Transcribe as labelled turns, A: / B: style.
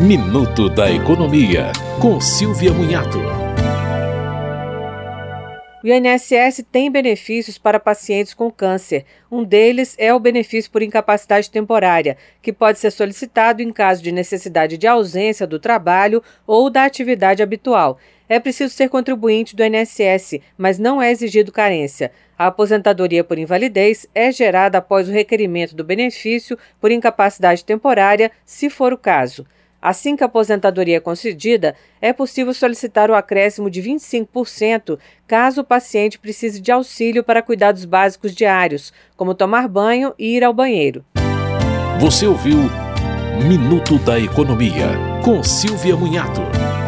A: Minuto da Economia, com Silvia Munhato.
B: O INSS tem benefícios para pacientes com câncer. Um deles é o benefício por incapacidade temporária, que pode ser solicitado em caso de necessidade de ausência do trabalho ou da atividade habitual. É preciso ser contribuinte do INSS, mas não é exigido carência. A aposentadoria por invalidez é gerada após o requerimento do benefício por incapacidade temporária, se for o caso. Assim que a aposentadoria é concedida, é possível solicitar o acréscimo de 25% caso o paciente precise de auxílio para cuidados básicos diários, como tomar banho e ir ao banheiro.
A: Você ouviu Minuto da Economia, com Silvia Munhato.